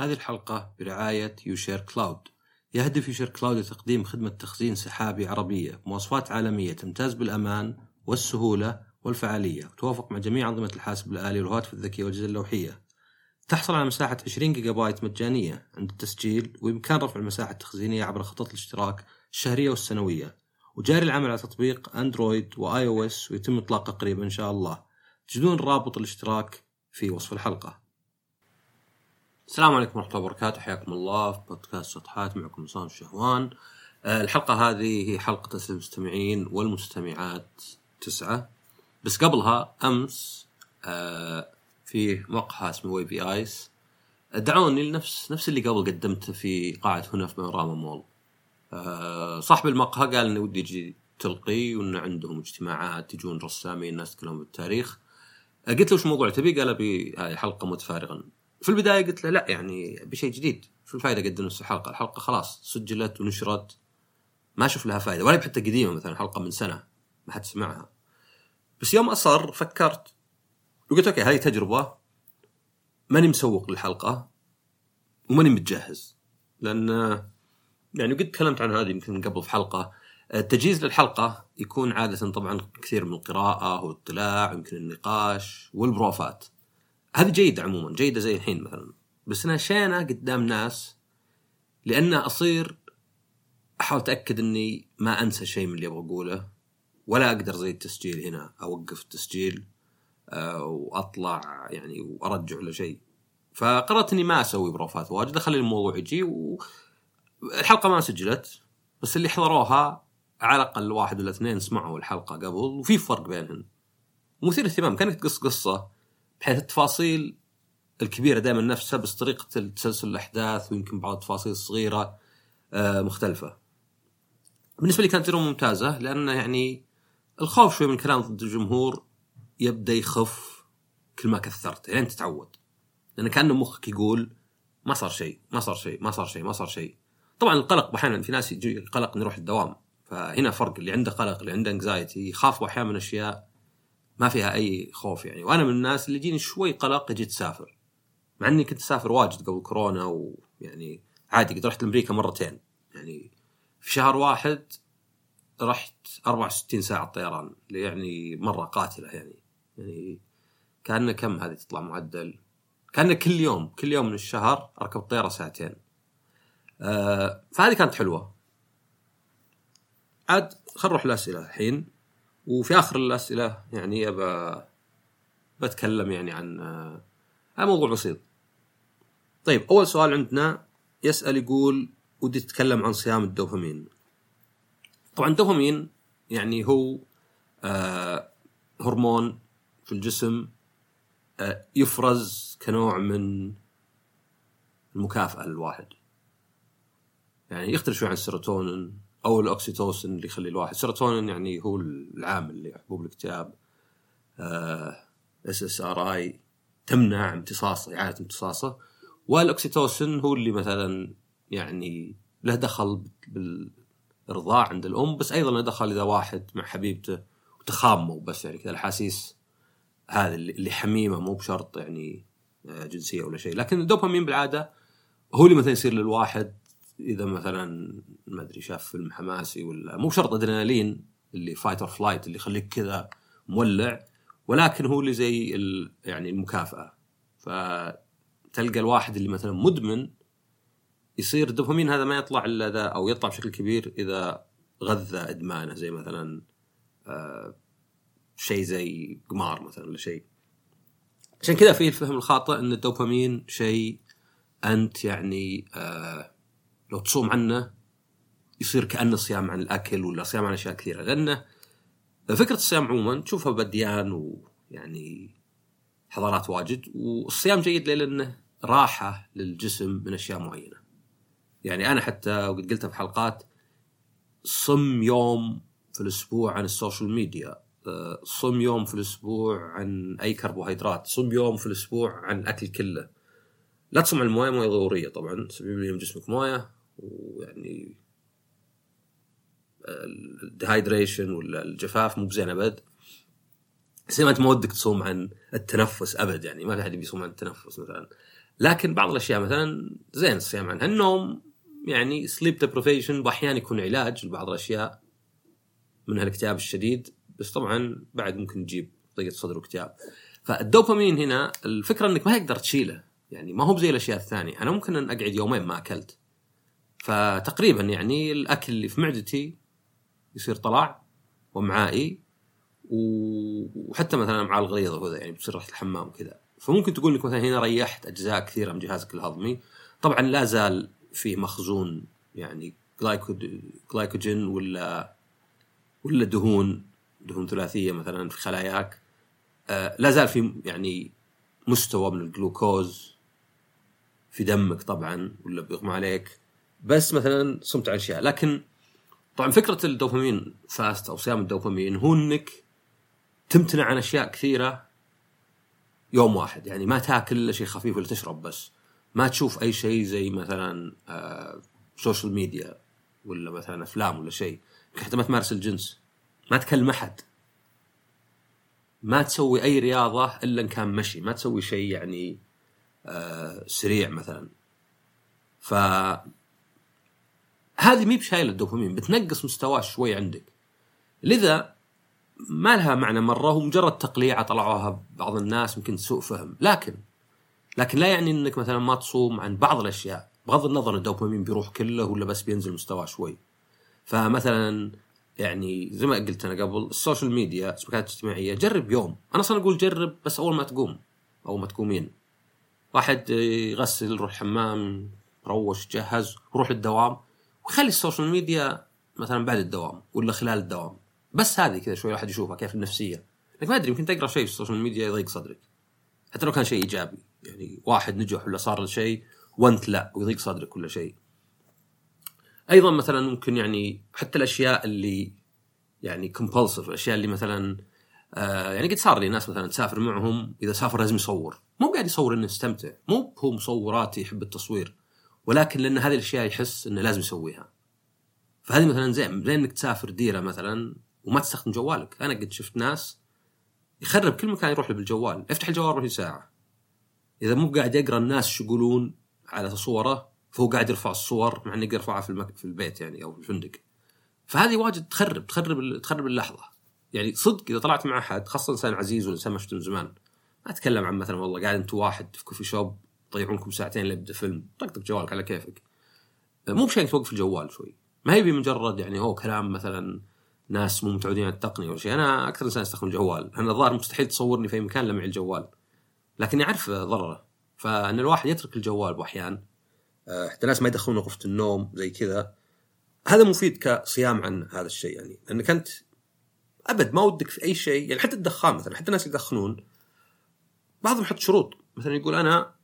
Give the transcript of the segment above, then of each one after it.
هذه الحلقة برعاية يوشير كلاود. يهدف يوشير كلاود لتقديم خدمة تخزين سحابي عربية بمواصفات عالمية تمتاز بالأمان والسهولة والفعالية وتوافق مع جميع أنظمة الحاسب الآلي والهواتف الذكية والأجهزة اللوحية. تحصل على مساحة 20 جيجا بايت مجانية عند التسجيل وبإمكان رفع المساحة التخزينية عبر خطط الاشتراك الشهرية والسنوية. وجاري العمل على تطبيق أندرويد و iOS ويتم إطلاقه قريبا إن شاء الله. تجدون رابط الاشتراك في وصف الحلقة. السلام عليكم ورحمة الله وبركاته. حياكم الله في بودكاست سطحات معكم صام الشهوان. آه، الحلقة هذه هي حلقة المستمعين والمستمعات تسعة. بس قبلها أمس آه، في مقهى اسمه وي بي آيس. دعوني لنفس نفس اللي قبل قدمته في قاعة هنا في بانوراما مول. آه، صاحب المقهى قال إنه ودي يجي تلقي وانه عندهم اجتماعات يجون رسامين ناس يتكلمون بالتاريخ. قلت له وش الموضوع تبي؟ قال أبي هذه حلقة متفارغا. في البداية قلت له لا يعني ابي شيء جديد. شو الفائدة اقدم نفس الحلقة؟ الحلقة خلاص سجلت ونشرت. ما أشوف لها فائدة ولا حتى قديمة مثلا حلقة من سنة ما حد سمعها. بس يوم اصر فكرت وقلت أوكي هذه تجربة. ماني مسوق للحلقة وماني متجهز. لأن يعني قد تكلمت عن هذه يمكن قبل في حلقة. التجهيز للحلقة يكون عادة طبعا كثير من القراءة والاطلاع يمكن النقاش والبروفات. هذه جيدة عموما جيدة زي الحين مثلا. بس أنا شينه قدام ناس لأن أصير أحاول أتأكد إني ما أنسى شيء من اللي أبغى أقوله. ولا أقدر زي التسجيل هنا أوقف التسجيل آه، وأطلع يعني وأرجع له شيء. فقررت إني ما أسوي بروفات واجد أخلي الموضوع يجي والحلقة ما سجلت. بس اللي حضروها على الأقل واحد ولا اثنين سمعوا الحلقة قبل وفي فرق بينهم. مثير اهتمام كأنك تقص قصة. بحيث التفاصيل الكبيرة دائما نفسها بس طريقه تسلسل الأحداث ويمكن بعض التفاصيل الصغيرة آه، مختلفة. بالنسبة لي كانت تجربة ممتازة لأن يعني الخوف شوي من كلام ضد الجمهور يبدأ يخف كل ما كثرت يعني تتعود لأن كأنه مخك يقول ما صار شيء ما صار شيء ما صار شيء ما صار شيء طبعا القلق أحيانا في ناس يجي قلق انه يروح الدوام فهنا فرق اللي عنده قلق اللي عنده انكزايتي يخاف أحيانا من أشياء ما فيها أي خوف يعني. وأنا من الناس اللي يجيني شوي قلق أجي تسافر. مع إني كنت أسافر واجد قبل كورونا ويعني عادي قد رحت أمريكا مرتين. يعني في شهر واحد رحت 64 ساعة طيران اللي يعني مرة قاتلة يعني. يعني كأنه كم هذه تطلع معدل؟ كأنه كل يوم كل يوم من الشهر أركب طيارة ساعتين. آه فهذه كانت حلوة. عاد خل نروح الأسئلة الحين. وفي آخر الأسئلة يعني ابى بتكلم يعني عن آه موضوع بسيط. طيب أول سؤال عندنا يسأل يقول ودي تتكلم عن صيام الدوبامين. طبعا الدوبامين يعني هو آه هرمون في الجسم آه يفرز كنوع من المكافأة للواحد. يعني يختلف شوي عن السيروتونين أو الاوكسيتوسن اللي يخلي الواحد. السيروتونين يعني هو العامل اللي حبوب الاكتئاب SSRI تمنع امتصاصه إعادة امتصاصه. والاوكسيتوسن هو اللي مثلا يعني له دخل بالرضاع عند الأم بس أيضا له دخل إذا واحد مع حبيبته وتخاموا بس يعني كذا. الأحاسيس هذه اللي حميمة مو بشرط يعني آه، جنسية ولا شيء. لكن الدوبامين بالعادة هو اللي مثلا يصير للواحد إذا مثلا ما أدري شاف فيلم حماسي ولا مو شرط أدرينالين اللي fight or flight اللي يخليك كذا مولع ولكن هو اللي زي يعني المكافأة. فتلقى الواحد اللي مثلا مدمن يصير الدوبامين هذا ما يطلع إلا اذا أو يطلع بشكل كبير إذا غذى إدمانه زي مثلا آه شيء زي قمار مثلا ولا شيء. عشان كذا في الفهم الخاطئ إن الدوبامين شيء أنت يعني آه لو تصوم عنه يصير كأنه صيام عن الأكل ولا صيام عن أشياء كثيرة. لأنه فكرة الصيام عموما تشوفها بديان ويعني حضارات واجد والصيام جيد؟ لأنه راحة للجسم من أشياء معينة. يعني أنا حتى وقد قلتها في حلقات صم يوم في الأسبوع عن السوشيال ميديا. آه، صم يوم في الأسبوع عن أي كربوهيدرات. صم يوم في الأسبوع عن الأكل كله. لا تصم عن الموية موية ضرورية طبعا. 70% من جسمك موية. ويعني ال dehydration ولا الجفاف مو بزين أبد. زي ما أنت ما ودك تصوم عن التنفس أبد يعني ما في أحد يصوم عن التنفس مثلا. لكن بعض الأشياء مثلا زين الصيام عنها النوم يعني سليب ديبريفيشن واحيانا يكون علاج لبعض الأشياء منها الاكتئاب الشديد. بس طبعا بعد ممكن تجيب ضيقه صدر واكتئاب فالدوبامين هنا الفكرة إنك ما تقدر تشيله. يعني ما هو زي الأشياء الثانية. أنا ممكن أن أقعد يومين ما أكلت. فتقريبا يعني الأكل اللي في معدتي يصير طلع وامعائي وحتى مثلا امعاء الغليظه وكذا يعني بتصير رحت الحمام وكذا. فممكن تقول انك مثلا هنا ريحت أجزاء كثيرة من جهازك الهضمي. طبعا لا زال في مخزون يعني جلايكوجين ولا ولا دهون دهون ثلاثية مثلا في خلاياك. آه لا زال في يعني مستوى من الجلوكوز في دمك طبعا ولا بيغمى عليك. بس مثلا صمت عن أشياء. لكن طبعا فكرة ال dopamine fast أو صيام الدوبامين هو إنك تمتنع عن أشياء كثيرة يوم واحد. يعني ما تاكل إلا شيء خفيف ولا تشرب بس. ما تشوف أي شيء زي مثلا آه سوشيال ميديا ولا مثلا أفلام ولا شيء. حتى ما تمارس الجنس. ما تكلم أحد. ما تسوي أي رياضة إلا إن كان مشي. ما تسوي شيء يعني آه سريع مثلا. ف هذه مي بشايله الدوبامين بتنقص مستواه شوي عندك. لذا ما لها معنى مرة هو مجرد تقليعه طلعوها بعض الناس يمكن سوء فهم. لكن لكن لا يعني إنك مثلا ما تصوم عن بعض الأشياء. بغض النظر الدوبامين بيروح كله ولا بس بينزل مستواه شوي. فمثلا يعني زي ما قلت أنا قبل السوشيال ميديا الشبكات الاجتماعية جرب يوم. أنا أصلا أقول جرب بس أول ما تقوم اول ما تقومين. واحد يغسل يروح الحمام روش وجهز وروح للدوام وخلي السوشيال ميديا مثلا بعد الدوام ولا خلال الدوام. بس هذه كذا شوي الواحد يشوفها كيف النفسية. لك ما أدري يمكن تقرأ شيء في السوشيال ميديا يضيق صدرك. حتى لو كان شيء إيجابي. يعني واحد نجح ولا صار له شيء وأنت لا ويضيق صدرك ولا شيء. أيضا مثلا ممكن يعني حتى الأشياء اللي يعني compulsive الأشياء اللي مثلا آه يعني قد صار لي ناس مثلا تسافر معهم إذا سافر لازم يصور. مو قاعد يصور إنه يستمتع. مو هو مصوراتي يحب التصوير. ولكن لأن هذه الأشياء يحس إنه لازم يسويها. فهذه مثلا زين زي إنك تسافر ديرة مثلا وما تستخدم جوالك. أنا قد شفت ناس يخرب كل مكان يروح له بالجوال. يفتح الجوال ربع ساعه إذا مو قاعد يقرأ الناس شو يقولون على صوره فهو قاعد يرفع الصور مع إنه يرفعها في, المك... في البيت يعني أو في الفندق. فهذه واجد تخرب تخرب تخرب اللحظة. يعني صدق إذا طلعت مع أحد خاصة إنسان عزيز ولا انسان ما شفته من زمان ما أتكلم عن مثلا والله قاعد أنت واحد في كوفي شوب تضيعونكم ساعتين ليبدا فيلم. طقطق جوالك على كيفك. مو بشيء توقف الجوال شوي. ما هي مجرد يعني هو كلام مثلا ناس مو متعودين على التقنية ولا شيء. أنا أكثر إنسان أستخدم الجوال أنا الظاهر مستحيل تصورني في مكان إلا معي الجوال. لكني أعرف ضرره. فإن الواحد يترك الجوال باحيان آه، حتى ناس ما يدخلون غرفه النوم زي كذا هذا مفيد كصيام عن هذا الشيء يعني. لأنك أنت أبد ما ودك في أي شيء. يعني حتى الدخان مثلا حتى الناس اللي يدخنون بعضهم يحط شروط. مثلا يقول أنا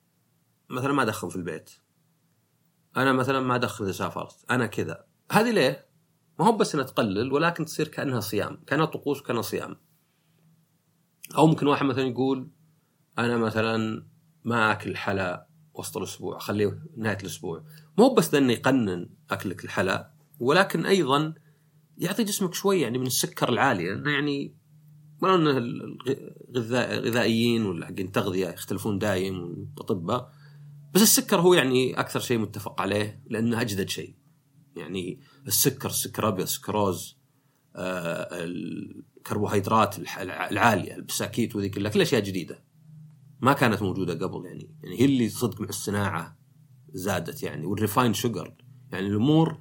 مثلا ما ادخن في البيت. أنا مثلا ما ادخن إذا سافرت. أنا كذا. هذه ليه؟ ما هو بس إنها تقلل ولكن تصير كأنها صيام كأنها طقوس كانها صيام. أو ممكن واحد مثلا يقول أنا مثلا ما أكل حلا وسط الأسبوع خليه نهاية الأسبوع. مو بس لأنه يقنن أكلك الحلا ولكن أيضا يعطي جسمك شوي يعني من السكر العالي لأنه يعني ولو إن الغذائيين ولا حقين تغذية يختلفون دايم والاطباء بس السكر هو يعني أكثر شيء متفق عليه لأنه أجدد شيء. يعني السكر السكر الابيض السكروز آه الكربوهيدرات العالية البساكيت وذي كلها كل أشياء جديدة. ما كانت موجودة قبل يعني. يعني هي اللي صدق مع الصناعة زادت يعني وال refined sugar. يعني الأمور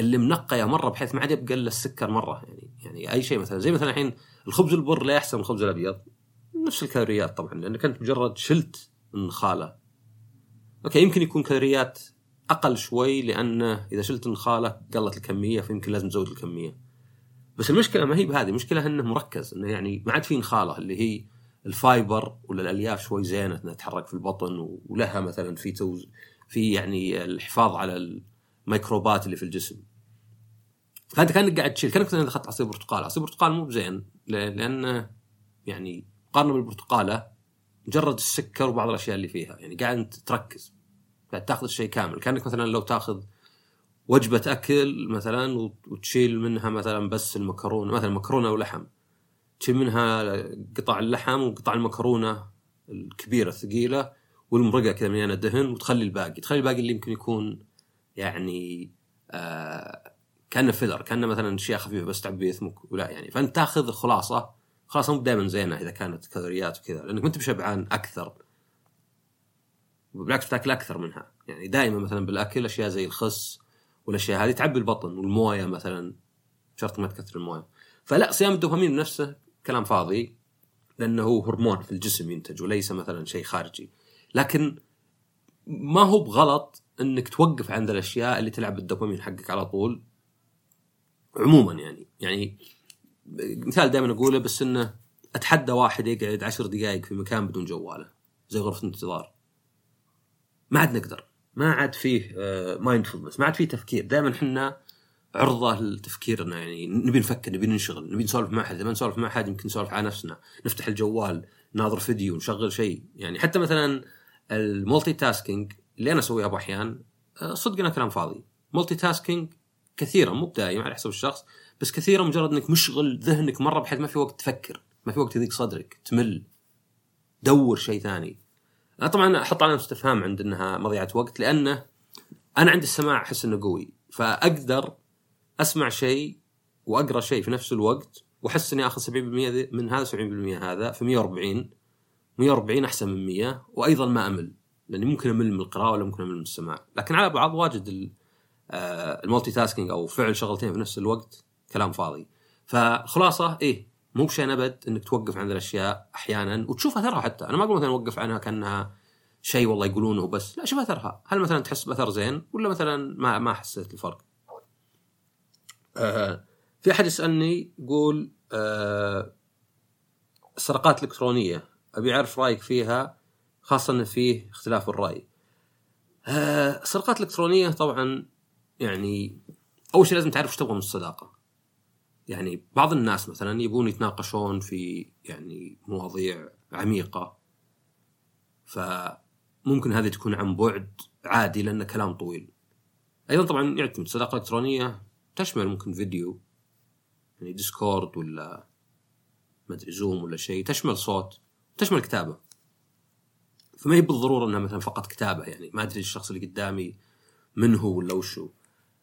اللي منقية مرة بحيث ما عاد يبقى إلا السكر مرة يعني. يعني أي شيء مثلا زي مثلا الحين الخبز البر لا يحسن من الخبز الأبيض. نفس الكالوريات طبعا لانك انت مجرد شلت النخاله okay يمكن يكون كالوريات أقل شوي لأنه إذا شلت النخاله قلت الكمية فيمكن لازم تزود الكمية. بس المشكلة ما هي بهذه المشكلة إنه مركز إنه يعني ما عاد في نخاله اللي هي ال fiber ولا الألياف شوي زينة إنها تتحرك في البطن ولها مثلا في توز في يعني الحفاظ على الميكروبات اللي في الجسم. فأنت كأنك قاعد تشيل كأنك أخذت عصير برتقال. عصير برتقال مو بزين لأنه يعني مقارنه بالبرتقالة مجرد السكر وبعض الأشياء اللي فيها. يعني قاعد تركز. قاعد تأخذ الشيء كامل. كأنك مثلا لو تأخذ وجبة أكل مثلا وتشيل منها مثلا بس المكرونة مثلا مكرونة ولحم. تشيل منها قطع اللحم وقطع المكرونة الكبيرة الثقيلة والمرقة كذا مليانه دهن وتخلي الباقي. تخلي الباقي اللي يمكن يكون يعني آه كأنه فيلر كأنه مثلا اشياء خفيفه بس تعبي اسمك ولا يعني. فأنت تأخذ خلاصة خلاص مو دائما زينه إذا كانت كالوريات وكذا لانك انت بشبعان أكثر. بالعكس بتأكل أكثر منها. يعني دائما مثلا بالأكل أشياء زي الخس والأشياء هذه تعبي البطن والموية مثلا شرط ما تكثر الموية. فلا صيام الدوبامين نفسه كلام فاضي لأنه هو هرمون في الجسم ينتج وليس مثلا شيء خارجي. لكن ما هو بغلط إنك توقف عند الأشياء اللي تلعب الدوبامين حقك على طول عموما يعني. يعني مثال دائما أقوله بس إنه أتحدى واحد يقعد عشر دقائق في مكان بدون جواله زي غرفة انتظار. ما عاد نقدر. ما عاد فيه مايندفولنس ما عاد فيه تفكير. دائما إحنا عرضة لتفكيرنا يعني نبي نفكر نبي ننشغل نبي نسولف مع أحد. إذا ما نسولف مع أحد يمكن نسولف على نفسنا. نفتح الجوال ناظر فيديو نشغل شيء. يعني حتى مثلا ال multitasking اللي أنا اسويها باحيان صدق إنه كلام فاضي. multitasking كثيرا مو بدائما على حسب الشخص. بس كثيرا مجرد إنك مشغل ذهنك مرة بحيث ما في وقت تفكر ما في وقت يضيق صدرك تمل دور شيء ثاني. أنا طبعا أحط علامه استفهام عند إنها مضيعة وقت لأنه أنا عندي السماع أحس إنه قوي فأقدر أسمع شيء وأقرأ شيء في نفس الوقت وأحس إني آخذ 70% من هذا 70% هذا في 140 140 أحسن من 100 وأيضا ما أمل لأني ممكن أمل من القراءة ولا ممكن أمل من السماع. لكن على بعض واجد آه، المالتي تاسكينج أو فعل شغلتين في نفس الوقت كلام فاضي. فخلاصة إيه مو بشيء أبد إنك توقف عند الأشياء أحيانا وتشوف اثرها حتى. أنا ما أقول مثلا وقف عنها كأنها شيء والله يقولونه بس لا شوف اثرها هل مثلا تحس باثر زين ولا مثلا ما ما حسيت الفرق؟ آه في أحد يسألني يقول آه السرقات الإلكترونية أبي أعرف رأيك فيها خاصة إن فيه اختلاف الراي آه السرقات الإلكترونية طبعا يعني أول شيء لازم تعرف إيش تبغى من الصداقة. يعني بعض الناس مثلا يبون يتناقشون في يعني مواضيع عميقة فممكن هذه تكون عن بعد عادي لأنه كلام طويل. أيضا طبعا يعتمد الصداقه الالكترونيه تشمل ممكن فيديو يعني ديسكورد ولا ما أدري زوم ولا شيء تشمل صوت تشمل كتابة. فما هي بالضرورة إنها مثلا فقط كتابة يعني ما أدري الشخص اللي قدامي من هو ولا وش هو.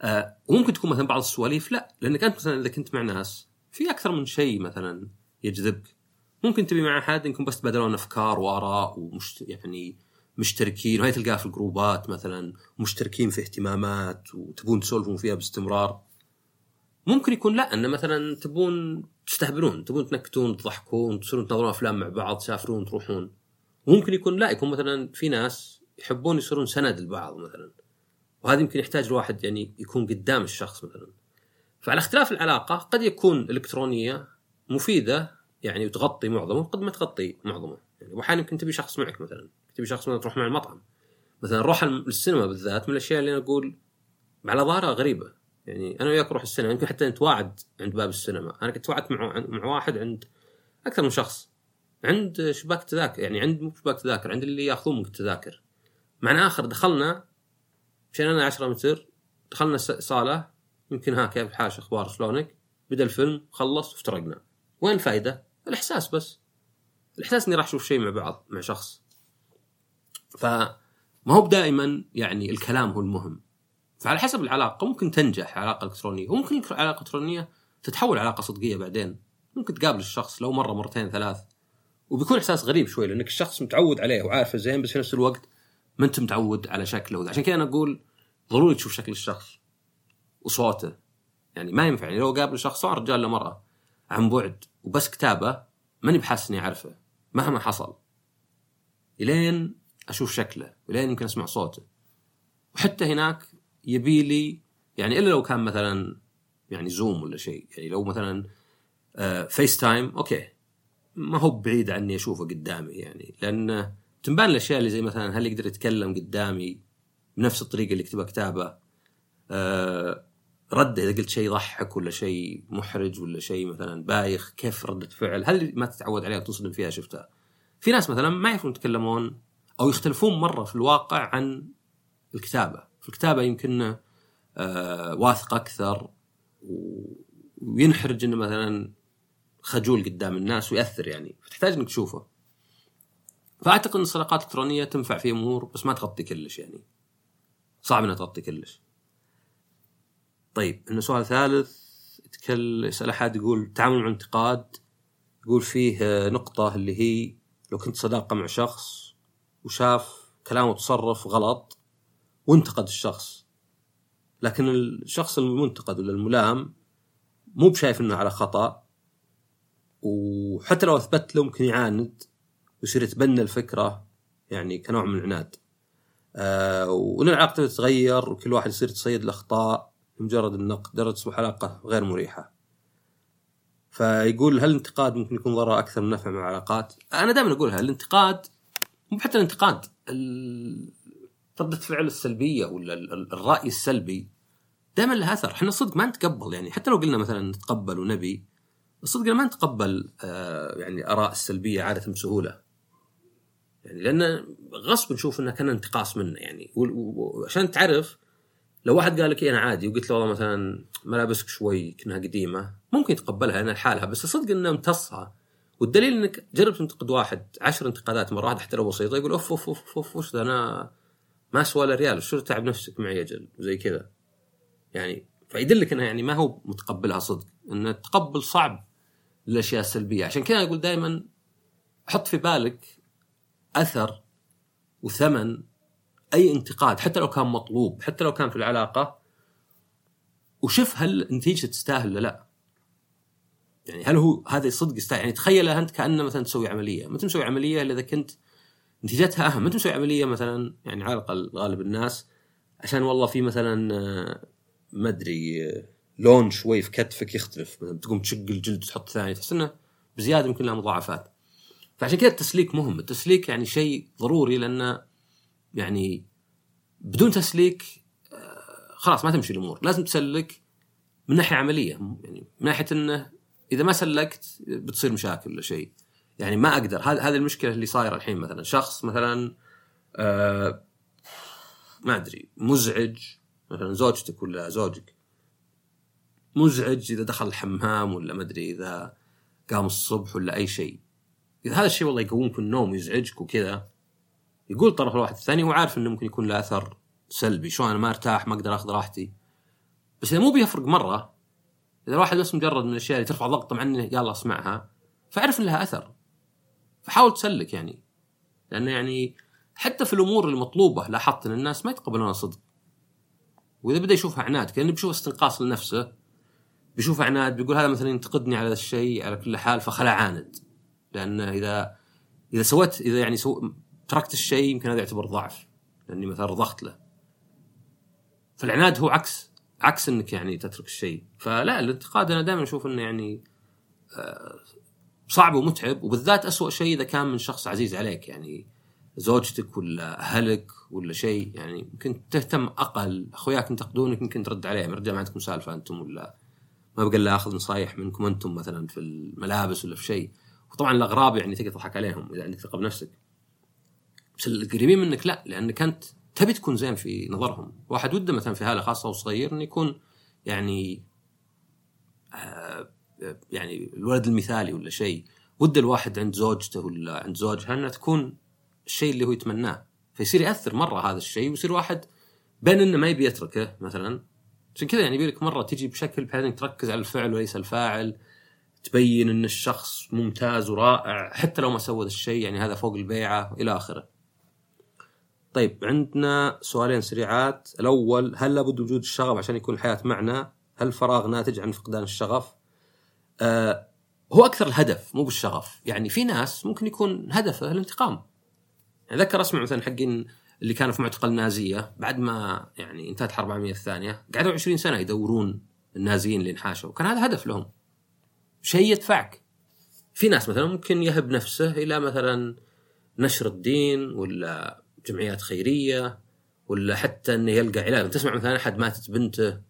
آه وممكن تكون مثلا بعض السواليف لا لأنك أنت مثلا إذا كنت مع ناس في أكثر من شيء مثلا يجذبك. ممكن تبي مع أحد إنكم بس تبادلون أفكار وآراء ومشت يعني مشتركين وهي تلقاها في الجروبات مثلا مشتركين في اهتمامات وتبون تسولفون فيها باستمرار. ممكن يكون لا إن مثلا تبون تستهبلون تبون تنكتون تضحكون تصيرون تنظرون أفلام مع بعض تسافرون تروحون. وممكن يكون لا يكون مثلا في ناس يحبون يصيرون سند لبعض مثلا. وهذا يمكن يحتاج الواحد يعني يكون قدام الشخص مثلا. فعلى اختلاف العلاقة قد يكون الإلكترونية مفيدة يعني وتغطي معظمه قد ما تغطي معظمه. يعني واحيانا يمكن تبي شخص معك مثلا تبي شخص مثلا تروح مع المطعم. مثلا نروح للسينما بالذات من الأشياء اللي أنا أقول على ظاهرها غريبة. يعني أنا وياك نروح السينما يمكن حتى نتواعد عند باب السينما. أنا كنت تواعدت مع مع واحد عند أكثر من شخص. عند شباك تذاكر يعني عند مو شباك تذاكر عند اللي يأخذون منك التذاكر. مع آخر دخلنا مشينا 10 متر دخلنا صالة يمكن ها كيف الحال أخبار شلونك؟ بدأ الفيلم خلص وافترقنا. وين الفائده؟ الإحساس بس. الإحساس إني راح أشوف شيء مع بعض مع شخص. فما هو دائما يعني الكلام هو المهم. فعلى حسب العلاقة ممكن تنجح علاقة إلكترونية وممكن العلاقه الالكترونيه تتحول علاقة صدقية بعدين. ممكن تقابل الشخص لو مرة مرتين ثلاث. وبيكون إحساس غريب شوي لأنك الشخص متعود عليه وعارفه زين بس في نفس الوقت ما انت متعود على شكله. عشان كذا أنا أقول ضروري تشوف شكل الشخص وصوته. يعني ما ينفع. يعني لو قابل شخص سواء رجال ولا مرة عن بعد وبس كتابة ماني بحاس إني أعرفه مهما حصل. إلين أشوف شكله ولين يمكن أسمع صوته. وحتى هناك يبي لي يعني إلا لو كان مثلا يعني زوم ولا شيء. يعني لو مثلا Face آه، Time okay. ما هو بعيد عني أشوفه قدامي يعني. لأن تنبان الأشياء اللي زي مثلا هل يقدر يتكلم قدامي بنفس الطريقة اللي يكتبها كتابة؟ آه رده إذا قلت شيء يضحك ولا شيء محرج ولا شيء مثلا بايخ كيف ردة فعل؟ هل ما تتعود عليها وتصدم فيها؟ شفتها. في ناس مثلا ما يعرفون يتكلمون أو يختلفون مرة في الواقع عن الكتابة. في الكتابة يمكن آه واثق أكثر وينحرج إنه مثلا خجول قدام الناس ويأثر يعني. فتحتاج إنك تشوفه. فأعتقد إن الصداقات الالكترونيه تنفع في أمور بس ما تغطي كلش يعني. صعب إنها تغطي كلش. طيب إنه سؤال ثالث يتكلم يسأل أحد يقول التعامل مع الانتقاد يقول فيه نقطة اللي هي لو كنت صداقة مع شخص وشاف كلامه تصرف غلط وانتقد الشخص. لكن الشخص المنتقد ولا الملام مو بشايف إنه على خطأ وحتى لو أثبت له ممكن يعاند. ويصير يتبنى الفكرة يعني كنوع من العناد. آه وإن العلاقة تتغير وكل واحد يصير يتصيد الأخطاء مجرد النقد درجة تصبح علاقة غير مريحة. فيقول هل الانتقاد ممكن يكون ضرر أكثر من نفع مع العلاقات؟ أنا دائما أقولها الانتقاد مو حتى الانتقاد ردة الفعل السلبية ولا الرأي السلبي دائما له أثر. إحنا صدق ما نتقبل يعني حتى لو قلنا مثلا نتقبل ونبي الصدق ما نتقبل آه يعني آراء السلبية عادة بسهولة. يعني لأن غصب نشوف إنه كان انتقاص منه يعني. وعشان تعرف لو واحد قال لك أنا عادي وقلت له والله مثلا ملابسك شوي كأنها قديمة ممكن يتقبلها لأن لحالها بس صدق إنه امتصها. والدليل إنك جرب تنتقد واحد عشر انتقادات مرة واحدة حتى لو بسيطة يقول أوف أوف أوف أوف وش ذا أنا ما أسوى الا ريال شو تعب نفسك معي أجل وزي كذا. يعني فيدلك إنه يعني ما هو متقبلها صدق إن التقبل صعب للأشياء السلبية. عشان كذا أقول دائما حط في بالك أثر وثمن أي انتقاد حتى لو كان مطلوب حتى لو كان في العلاقة وشوف هل النتيجة تستاهل ولا لا. يعني هل هو هذا صدق يستاهل؟ يعني تخيل أنت كأنه مثلا تسوي عملية. ما تسوي عملية إلا إذا كنت نتيجتها أهم. ما تسوي عملية مثلا يعني على الأقل غالب الناس عشان والله في مثلا آه، ما أدري آه، لون شوي في كتفك يختلف. تقوم تشق الجلد وتحط ثاني تحس إنه بزيادة يمكن لها مضاعفات. فعشان كذا التسليك مهم. التسليك يعني شيء ضروري لأنه يعني بدون تسليك آه، خلاص ما تمشي الأمور. لازم تسلك من ناحية عملية. يعني من ناحية إنه إذا ما سلكت بتصير مشاكل ولا شيء. يعني ما أقدر. هذه هذه المشكلة اللي صايرة الحين مثلا. شخص مثلا آه ما أدري مزعج. مثلا زوجتك ولا زوجك. مزعج إذا دخل الحمام ولا ما أدري إذا قام الصبح ولا أي شيء. إذا هذا الشيء والله يقومك النوم ويزعجك وكذا يقول الطرف الواحد الثاني وعارف إنه ممكن يكون له أثر سلبي شو أنا ما أرتاح ما أقدر آخذ راحتي. بس إذا مو بيفرق مرة إذا الواحد بس مجرد من الأشياء اللي ترفع ضغط عنه يلا أسمعها فاعرف ان لها أثر. فحاول تسلك يعني. لأنه يعني حتى في الأمور المطلوبة لاحظت إن الناس ما يتقبلونها صدق وإذا بدأ يشوفها عناد كأنه بيشوف استنقاص لنفسه بيشوفها عناد بيقول هذا مثلا ينتقدني على الشيء على كل حال فخلا عاند لأنه إذا إذا سويت إذا يعني سو تركت الشيء يمكن هذا يعتبر ضعف لأني مثلا رضخت له. فالعناد هو عكس عكس إنك يعني تترك الشيء. فلا الانتقاد أنا دائما أشوف إنه يعني آه، صعب ومتعب وبالذات أسوأ شيء إذا كان من شخص عزيز عليك. يعني زوجتك ولا أهلك ولا شيء يعني يمكن تهتم أقل. أخوياك ينتقدونك يمكن ترد عليهم رجال ما عندكم سالفة أنتم ولا ما بقى إلا أخذ نصايح منكم أنتم مثلا في الملابس ولا في شيء. وطبعا الأغراب يعني تقدر تضحك عليهم إذا عندك ثقة بنفسك. بس القريبين منك لا لانك انت تبي تكون زين في نظرهم. واحد وده مثلا في حالة خاصة وصغير إنه يكون يعني آه يعني الولد المثالي ولا شيء. وده الواحد عند زوجته ولا عند زوجها إنها تكون الشيء اللي هو يتمناه. فيصير يأثر مرة هذا الشيء ويصير واحد بين إنه ما يبي يتركه مثلا. عشان كذا يعني يبيلك مرة تجي بشكل بحيث إنك تركز على الفعل وليس الفاعل. تبين إن الشخص ممتاز ورائع حتى لو ما سوى الشيء يعني هذا فوق البيعة والى آخره. طيب عندنا سؤالين سريعات. الأول هل لابد وجود الشغف عشان يكون الحياة معنى هل الفراغ ناتج عن فقدان الشغف؟ آه هو أكثر الهدف مو بالشغف. يعني في ناس ممكن يكون هدفه الانتقام. يعني ذكر اسمع مثلا حقين اللي كانوا في معتقل النازيه بعد ما يعني انتهت الحرب العالمية الثانية. قعدوا 20 سنة يدورون النازيين اللي انحاشوا. كان هذا هدف لهم. شيء يدفعك. في ناس مثلا ممكن يهب نفسه إلى مثلا نشر الدين ولا جمعيات خيرية ولا حتى إنه يلقى علاج. تسمع مثلا أحد ماتت بنته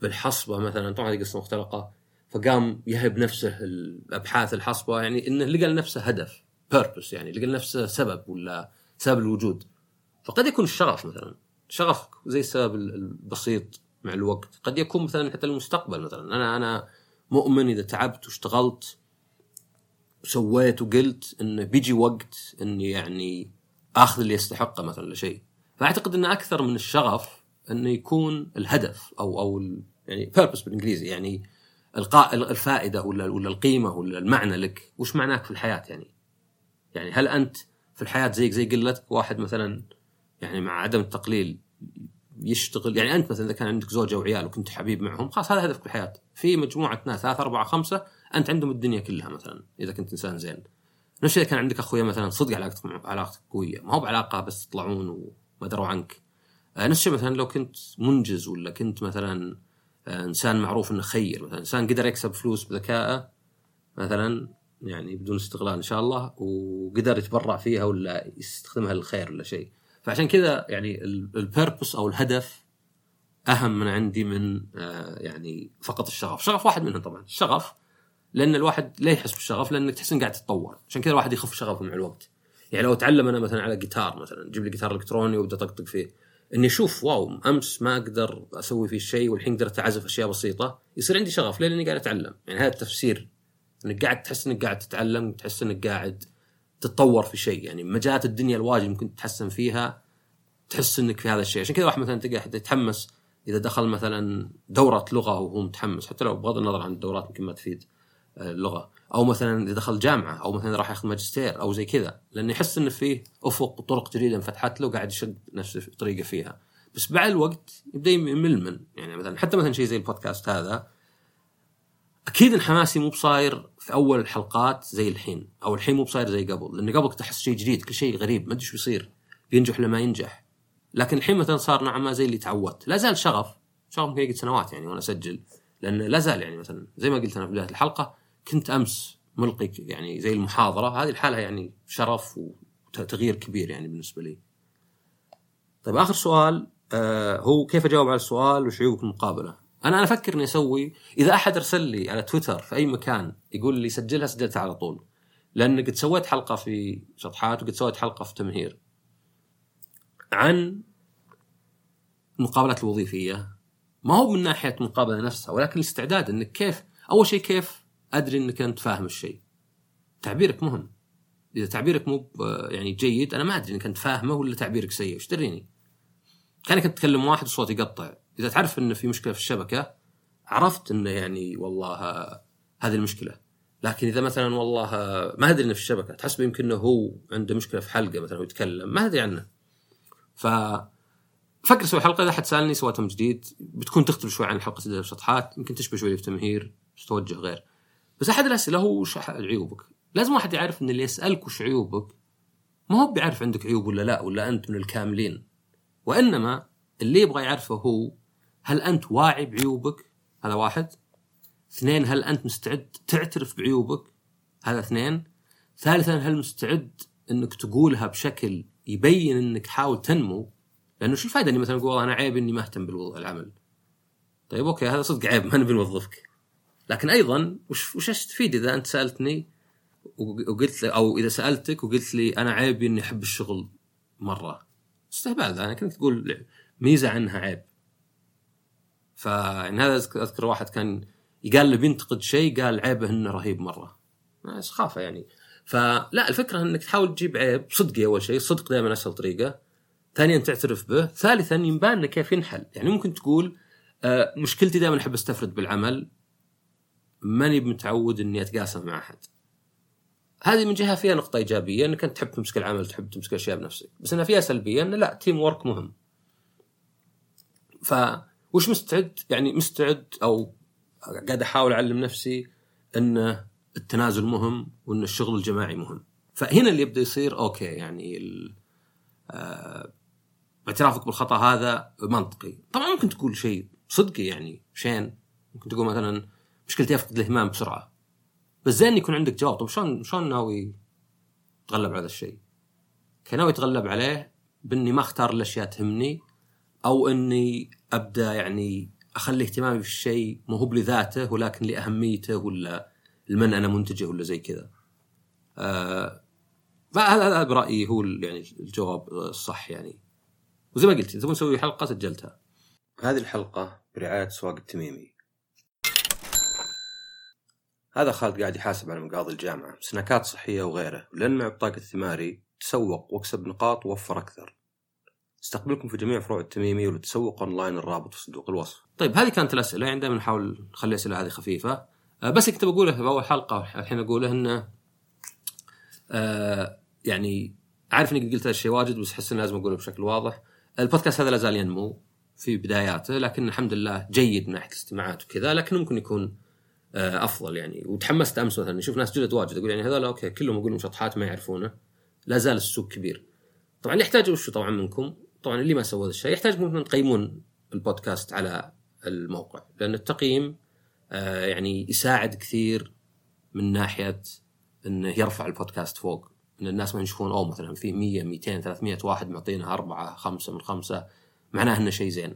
بالحصبة مثلا طبعا هذه قصة مختلقة. فقام يهب نفسه الأبحاث الحصبة يعني إنه لقى لنفسه هدف بيربس يعني لقى لنفسه سبب ولا سبب الوجود. فقد يكون الشغف مثلا. شغف زي السبب البسيط مع الوقت. قد يكون مثلا حتى المستقبل مثلا. أنا أنا مؤمن إذا تعبت واشتغلت سويت وقلت إنه بيجي وقت إني يعني آخذ اللي يستحقه مثلا شيء فأعتقد انه أكثر من الشغف إنه يكون الهدف أو أو يعني بيربس بالإنجليزي يعني القاء الفائدة ولا ولا القيمة ولا المعنى لك. وش معناك في الحياة يعني؟ يعني هل أنت في الحياة زيك زي قلتك واحد مثلا يعني مع عدم التقليل يشتغل يعني أنت مثلا إذا كان عندك زوجه وعيال وكنت حبيب معهم خلاص هذا هدفك في الحياة في مجموعة ناس ثلاثة أربعة خمسة أنت عندهم الدنيا كلها مثلا إذا كنت إنسان زين. نفس الشيء كان عندك أخويا مثلا صدق علاقتك علاقتك قوية. ما هو بعلاقة بس تطلعون وما دروا عنك. آه، نفس الشيء مثلا لو كنت منجز ولا كنت مثلا آه، إنسان معروف إنه خير مثلا إنسان قدر يكسب فلوس بذكائه مثلا يعني بدون استغلال إن شاء الله وقدر يتبرع فيها ولا يستخدمها للخير ولا شيء. فعشان كذا يعني البيربس أو الهدف أهم من عندي من آه، يعني فقط الشغف، شغف واحد منهم طبعا، الشغف لأن الواحد لا يحس بالشغف لأنك تحس إنك قاعد تتطور، عشان كذا الواحد يخف شغفه مع الوقت. يعني لو أتعلم أنا مثلا على جيتار مثلا، جيب لي جيتار إلكتروني وأبدأ أطقطق فيه، إني أشوف واو أمس ما أقدر أسوي فيه شيء والحين قدرت أعزف أشياء بسيطة، يصير عندي شغف ليه؟ لأني قاعد أتعلم، يعني هذا التفسير إنك قاعد تحس إنك قاعد تتعلم، تحس إنك قاعد تتطور في شيء، يعني مجالات الدنيا الواجد ممكن تتحسن فيها تحس إنك في هذا الشيء، عشان كذا واحد مثلا تلقى يتحمس إذا دخل مثلا دورة لغة وهو متحمس. حتى لو بغض النظر عن الدورات يمكن ما تفيد آه، اللغة. أو مثلا إذا دخل جامعة أو مثلا راح ياخذ ماجستير أو زي كذا. لأنه يحس إنه فيه أفق وطرق جديدة انفتحت له وقاعد يشد نفس الطريقة فيها. بس بعد الوقت يبدأ يمل من يعني مثلا حتى مثلا شيء زي البودكاست هذا أكيد ان حماسي مو بصاير في أول الحلقات زي الحين أو الحين مو بصاير زي قبل لأن قبل كنت أحس شيء جديد كل شيء غريب ما أدري إيش بيصير بينجح ولا ما ينجح لكن الحين مثلا صار نوعا ما زي اللي تعودت لا زال شغف شغف ممكن يقعد سنوات يعني وأنا أسجل لأن لا زال يعني مثلا زي ما قلت أنا في بداية الحلقة كنت أمس ملقي يعني زي المحاضرة هذه الحالة يعني شرف وتغيير كبير يعني بالنسبة لي. طيب آخر سؤال آه هو كيف أجاوب على السؤال وش عيوب المقابله؟ أنا أنا أفكر إني أسوي إذا أحد أرسل لي على تويتر في أي مكان يقول لي سجلها سجلتها على طول. لأن قد سويت حلقة في شطحات وقد سويت حلقة في تمهير. عن المقابلات الوظيفية. ما هو من ناحية المقابله نفسها ولكن الاستعداد إنك كيف أول شيء كيف أدري إنك أنت فاهم الشيء. تعبيرك مهم. إذا تعبيرك مو يعني جيد أنا ما أدري إنك أنت فاهمه ولا تعبيرك سيء. وش دريني كأنك أنت تكلم واحد وصوت يقطع. إذا تعرف انه في مشكلة في الشبكة عرفت إنه يعني والله هذه المشكلة. لكن إذا مثلا والله ما أدري إنه في الشبكة تحسب يمكن انه هو عنده مشكلة في حلقة مثلا ويتكلم ما أدري عنه. ف فكر أسوي حلقة إذا حد سألني سويتها من جديد بتكون تختلف شوي عن حلقة سداد الشطحات يمكن تشبه شوي في تمهير توجه غير. بس أحد الأسئلة هو وش عيوبك؟ لازم واحد يعرف إن اللي يسألك وش عيوبك ما هو بيعرف عندك عيوب ولا لا ولا انت من الكاملين. وإنما اللي يبغى يعرفه هو هل أنت واعي بعيوبك؟ هذا واحد. اثنين هل أنت مستعد تعترف بعيوبك؟ هذا اثنين. ثالثا هل مستعد إنك تقولها بشكل يبين إنك حاول تنمو؟ لأنه شو الفائده إني مثلا أقول والله أنا عيب إني ما أهتم بالعمل طيب أوكي هذا صدق عيب ما نبي نوظفك. لكن أيضا وش وش استفيد إذا أنت سألتني وق- وقلت لي أو إذا سألتك وقلت لي أنا عيبي إني أحب الشغل مرة؟ استهبال ذا كنت تقول ميزة عنها عيب. فيعني هذا اذكر واحد كان قال له بينتقد شيء قال عيبه انه رهيب مرة. سخافه يعني. فلا الفكرة إنك تحاول تجيب عيب صدقي أول شيء الصدق دائما أسهل طريقة. ثانيا تعترف به. ثالثا ينبان له كيف ينحل. يعني ممكن تقول آه، مشكلتي دائما أحب أستفرد بالعمل. ماني متعود إني أتقاسم مع أحد. هذه من جهة فيها نقطة إيجابية إنك أنت تحب تمسك العمل تحب تمسك الأشياء بنفسك. بس إنها فيها سلبية إنه لا teamwork مهم. ف وش مستعد؟ يعني مستعد أو قاعد أحاول أعلم نفسي إن التنازل مهم وإن الشغل الجماعي مهم. فهنا اللي يبدأ يصير okay يعني آه، اعترافك بالخطأ هذا منطقي. طبعا ممكن تقول شيء صدقي يعني شين؟ ممكن تقول مثلا مشكلتي أفقد الاهتمام بسرعة. بس زين يكون عندك جواب. طب شلون شلون ناوي تتغلب على هذا الشيء؟ كان ناوي اتغلب عليه بإني ما أختار الأشياء تهمني أو إني أبدأ يعني أخلي اهتمامي في الشيء مو هو لذاته ولكن لأهميته ولا لمن أنا منتجه ولا زي كذا. آه هذا برأيي هو يعني الجواب الصح يعني. وزي ما قلت تبون نسوي حلقة سجلتها. هذه الحلقة برعاية سواق التميمي. هذا خالد قاعد يحاسب على مقاضي الجامعة سناكات صحية وغيره لأن مع بطاقه الثماري تسوق واكسب نقاط ووفر أكثر استقبلكم في جميع فروع التميمي وللتسوق أونلاين الرابط في صندوق الوصف. طيب هذه كانت الأسئلة يعني دائما نحاول نخلي الأسئلة هذه خفيفة. أه بس كنت بقوله في أول حلقة الحين أقوله إنه أه يعني عارف إني قلت هذا الشيء واجد بس أحس لازم أقوله بشكل واضح. البودكاست هذا لا زال ينمو في بداياته لكن الحمد لله جيد من ناحيه الاستماعات وكذا لكن ممكن يكون أه أفضل يعني وتحمست أمس مثلا أشوف ناس جدد واجد أقول يعني هذول okay كلهم يقولون شطحات ما يعرفونه لا زال السوق كبير. طبعا اللي يحتاجه وشو طبعا منكم طبعا اللي ما سوى هذا الشيء يحتاج منكم تقيمون البودكاست على الموقع لأن التقييم آه يعني يساعد كثير من ناحية إنه يرفع البودكاست فوق إن الناس ما يشوفون أو مثلا في 100 200 300 واحد معطينا أربعة خمسة من خمسة معناه إنه شيء زين.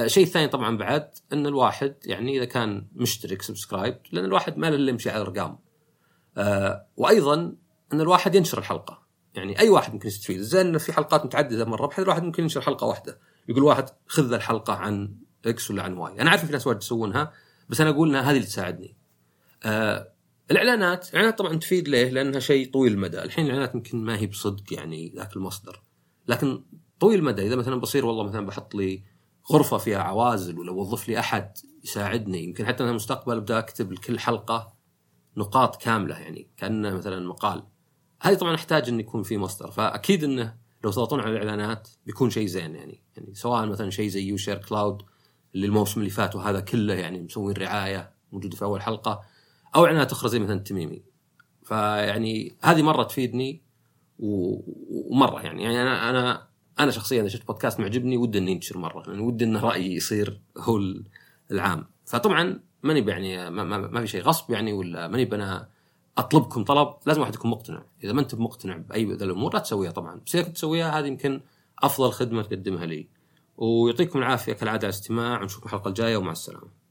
الشيء آه الثاني طبعا بعد إن الواحد يعني إذا كان مشترك سبسكرايب لأن الواحد ما له يمشي على الأرقام. آه وأيضا إن الواحد ينشر الحلقة يعني أي واحد ممكن يستفيد. زين إنه في حلقات متعددة مرة بحيث الواحد ممكن ينشر حلقة واحدة. يقول واحد خذ الحلقة عن X ولا عن Y أنا عارف في ناس واجد يسوونها بس أنا أقول إنها هذه اللي تساعدني. آه الإعلانات الاعلانات طبعا تفيد ليه؟ لأنها شيء طويل المدى. الحين الإعلانات يمكن ما هي بصدق يعني ذاك المصدر. لكن طويل المدى إذا مثلا بصير والله مثلا بحط لي غرفة فيها عوازل ولا وظف لي أحد يساعدني يمكن حتى أنا المستقبل ابدا أكتب لكل حلقة نقاط كاملة يعني كأنه مثلا مقال. هذه طبعا احتاج انه يكون في مصدر فأكيد انه لو تضغطون على الإعلانات بيكون شيء زين يعني يعني سواء مثلا شيء زي يو شير كلاود اللي الموسم اللي فات وهذا كله يعني مسوين رعاية موجودة في أول حلقة أو إعلانات أخرى زي مثلا التميمي فيعني هذه مرة تفيدني ومرة يعني يعني أنا أنا أنا شخصيا إذا شفت بودكاست معجبني ودي انه ينتشر مرة يعني ودي انه رأيي يصير هو العام. فطبعا ماني يعني ما, ما, ما في شيء غصب يعني ولا ماني أنا أطلبكم طلب لازم واحد يكون مقتنع. إذا ما أنت مقتنع بأي ذا الأمور لا تسويها طبعا. بس إذا كنت تسويها هذه يمكن أفضل خدمة تقدمها لي. ويعطيكم العافية كالعادة على الاستماع. ونشوفكم الحلقة الجاية ومع السلامة.